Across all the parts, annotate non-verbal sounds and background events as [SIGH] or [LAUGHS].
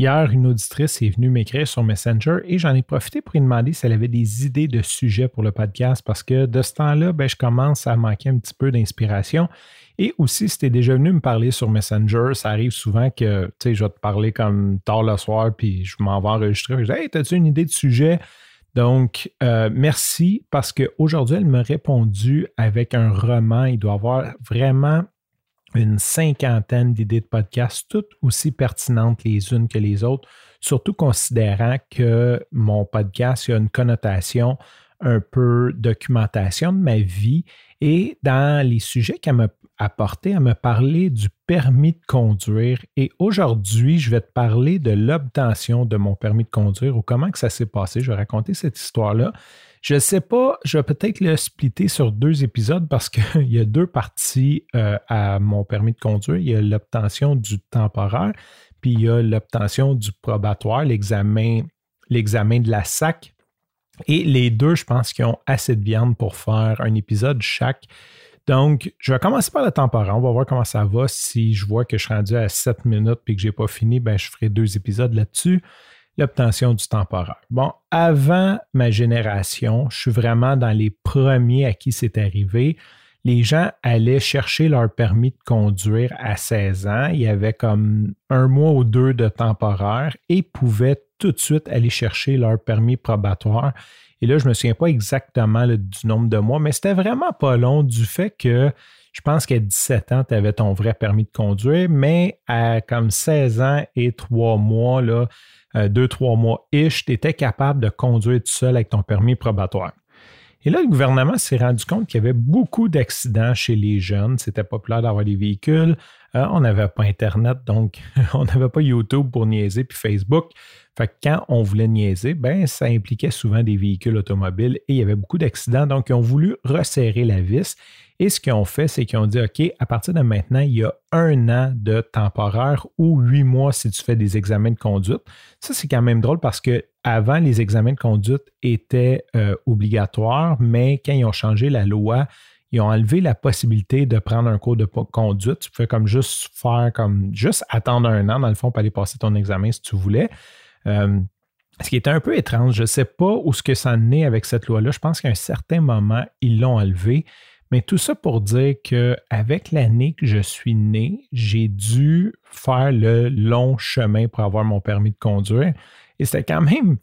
Hier, une auditrice est venue m'écrire sur Messenger et j'en ai profité pour lui demander si elle avait des idées de sujets pour le podcast parce que de ce temps-là, ben, je commence à manquer un petit peu d'inspiration. Et aussi, si tu es déjà venu me parler sur Messenger, ça arrive souvent que je vais te parler comme tard le soir, puis je m'en vais enregistrer. Je dis Hey, as-tu une idée de sujet? Donc, euh, merci parce qu'aujourd'hui, elle m'a répondu avec un roman. Il doit avoir vraiment une cinquantaine d'idées de podcasts, toutes aussi pertinentes les unes que les autres, surtout considérant que mon podcast a une connotation un peu documentation de ma vie. Et dans les sujets qu'elle m'a apporté, elle m'a parlé du permis de conduire. Et aujourd'hui, je vais te parler de l'obtention de mon permis de conduire ou comment que ça s'est passé. Je vais raconter cette histoire-là. Je ne sais pas, je vais peut-être le splitter sur deux épisodes parce qu'il [LAUGHS] y a deux parties euh, à mon permis de conduire. Il y a l'obtention du temporaire, puis il y a l'obtention du probatoire, l'examen, l'examen de la SAC. Et les deux, je pense qu'ils ont assez de viande pour faire un épisode chaque. Donc, je vais commencer par le temporaire. On va voir comment ça va. Si je vois que je suis rendu à 7 minutes et que je n'ai pas fini, ben, je ferai deux épisodes là-dessus l'obtention du temporaire. Bon, avant ma génération, je suis vraiment dans les premiers à qui c'est arrivé. Les gens allaient chercher leur permis de conduire à 16 ans. Il y avait comme un mois ou deux de temporaire et pouvaient tout de suite aller chercher leur permis probatoire. Et là, je ne me souviens pas exactement du nombre de mois, mais c'était vraiment pas long du fait que je pense qu'à 17 ans, tu avais ton vrai permis de conduire, mais à comme 16 ans et 3 mois, là, euh, deux, trois mois ish, tu étais capable de conduire tout seul avec ton permis probatoire. Et là, le gouvernement s'est rendu compte qu'il y avait beaucoup d'accidents chez les jeunes. C'était populaire d'avoir des véhicules. Euh, on n'avait pas Internet, donc [LAUGHS] on n'avait pas YouTube pour niaiser, puis Facebook. Fait que quand on voulait niaiser, ben, ça impliquait souvent des véhicules automobiles et il y avait beaucoup d'accidents. Donc, ils ont voulu resserrer la vis. Et ce qu'ils ont fait, c'est qu'ils ont dit, OK, à partir de maintenant, il y a un an de temporaire ou huit mois si tu fais des examens de conduite. Ça, c'est quand même drôle parce que avant, les examens de conduite étaient euh, obligatoires, mais quand ils ont changé la loi, ils ont enlevé la possibilité de prendre un cours de conduite. Tu pouvais comme juste faire comme juste attendre un an, dans le fond, pour aller passer ton examen si tu voulais. Euh, ce qui était un peu étrange, je ne sais pas où ce que ça en est avec cette loi-là. Je pense qu'à un certain moment, ils l'ont enlevé. Mais tout ça pour dire qu'avec l'année que je suis né, j'ai dû faire le long chemin pour avoir mon permis de conduire. Et c'était quand même.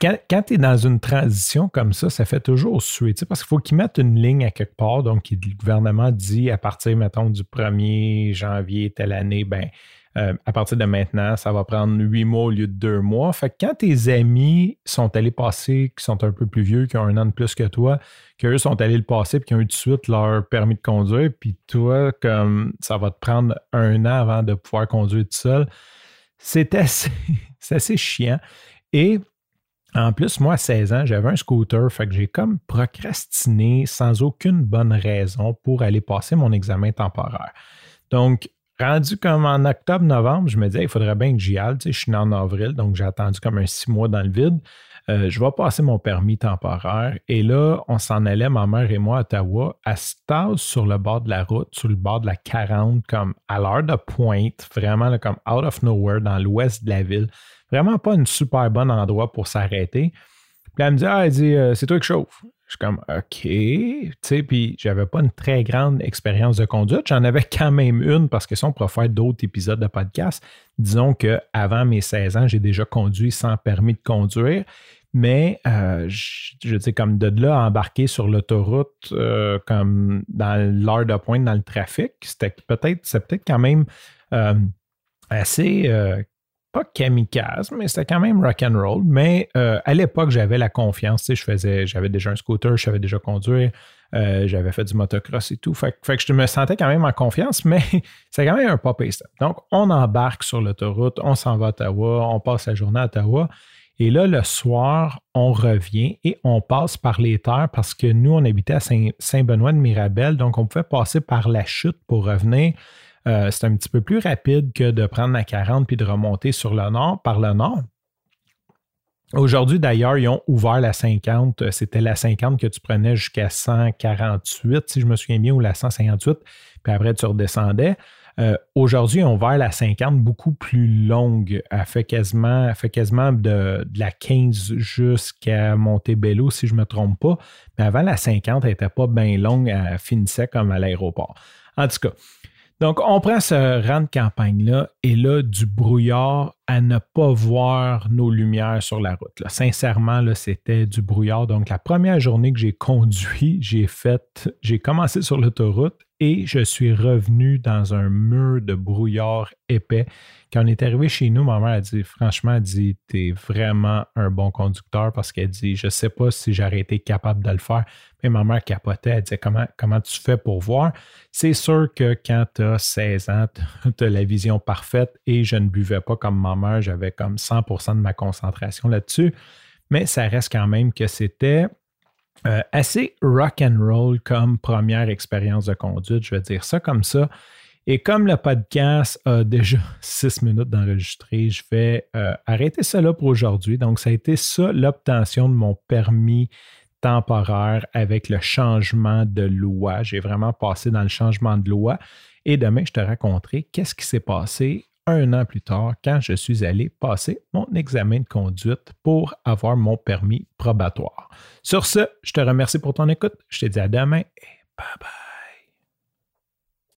Quand, tu es dans une transition comme ça, ça fait toujours suer, parce qu'il faut qu'ils mettent une ligne à quelque part. Donc, le gouvernement dit à partir, mettons, du 1er janvier, telle année, ben, euh, à partir de maintenant, ça va prendre huit mois au lieu de deux mois. Fait que quand tes amis sont allés passer, qui sont un peu plus vieux, qui ont un an de plus que toi, qu'eux sont allés le passer et qui ont eu tout de suite leur permis de conduire, puis toi, comme ça va te prendre un an avant de pouvoir conduire tout seul, c'est assez, [LAUGHS] assez chiant. Et en plus, moi, à 16 ans, j'avais un scooter, fait que j'ai comme procrastiné sans aucune bonne raison pour aller passer mon examen temporaire. Donc, Rendu comme en octobre-novembre, je me disais, il faudrait bien que j'y aille. je suis né en avril, donc j'ai attendu comme un six mois dans le vide. Euh, je vais passer mon permis temporaire. Et là, on s'en allait, ma mère et moi, à Ottawa, à stade sur le bord de la route, sur le bord de la 40, comme à l'heure de pointe, vraiment comme out of nowhere, dans l'ouest de la ville. Vraiment pas un super bon endroit pour s'arrêter. Puis elle me dit, ah, elle dit, euh, c'est toi qui chauffe. Je suis comme, OK. Tu sais, puis j'avais pas une très grande expérience de conduite. J'en avais quand même une parce que si on pourrait faire d'autres épisodes de podcast, disons qu'avant mes 16 ans, j'ai déjà conduit sans permis de conduire. Mais euh, je, sais, comme de là embarquer sur l'autoroute, euh, comme dans l'heure de pointe dans le trafic, c'était peut-être, c'est peut-être quand même euh, assez pas kamikaze, mais c'était quand même rock and roll. Mais à l'époque, j'avais la confiance. Je faisais, j'avais déjà un scooter, je savais déjà conduire, j'avais fait du motocross et tout. Fait, que je me sentais quand même en confiance, [LAUGHS] mais c'est quand même un pop et. Donc, on embarque sur l'autoroute, on s'en va à Ottawa, on passe la journée à Ottawa. Et là, le soir, on revient et on passe par les terres parce que nous, on habitait à Saint-Benoît de Mirabel, donc on pouvait passer par la chute pour revenir c'est un petit peu plus rapide que de prendre la 40 puis de remonter sur le nord, par le nord. Aujourd'hui, d'ailleurs, ils ont ouvert la 50. C'était la 50 que tu prenais jusqu'à 148, si je me souviens bien, ou la 158, puis après tu redescendais. Euh, aujourd'hui, on va la 50 beaucoup plus longue. Elle fait quasiment, fait quasiment de, la 15 jusqu'à Montebello, si je ne me trompe pas. Mais avant la 50, elle n'était pas bien longue. Elle finissait comme à l'aéroport. En tout cas, donc, on prend ce rang de campagne-là et là, du brouillard à ne pas voir nos lumières sur la route. Sincèrement, là, c'était du brouillard. Donc, la première journée que j'ai conduit, j'ai fait, j'ai commencé sur l'autoroute et je suis revenu dans un mur de brouillard épais. Quand on est arrivé chez nous, ma mère a dit, franchement, elle dit, t'es vraiment un bon conducteur parce qu'elle dit, je sais pas si j'aurais été capable de le faire. Mais ma mère capotait, elle disait, comment, comment tu fais pour voir? C'est sûr que quand tu as 16 ans, tu [LAUGHS] as la vision parfaite et je ne buvais pas comme ma mère, j'avais comme 100% de ma concentration là-dessus. Mais ça reste quand même que c'était euh, assez rock and roll comme première expérience de conduite, je vais dire ça comme ça. Et comme le podcast a [LAUGHS] déjà six minutes d'enregistrer, je vais euh, arrêter là pour aujourd'hui. Donc, ça a été ça l'obtention de mon permis temporaire avec le changement de loi. J'ai vraiment passé dans le changement de loi. Et demain, je te raconterai qu'est-ce qui s'est passé un an plus tard quand je suis allé passer mon examen de conduite pour avoir mon permis probatoire. Sur ce, je te remercie pour ton écoute. Je te dis à demain et bye bye.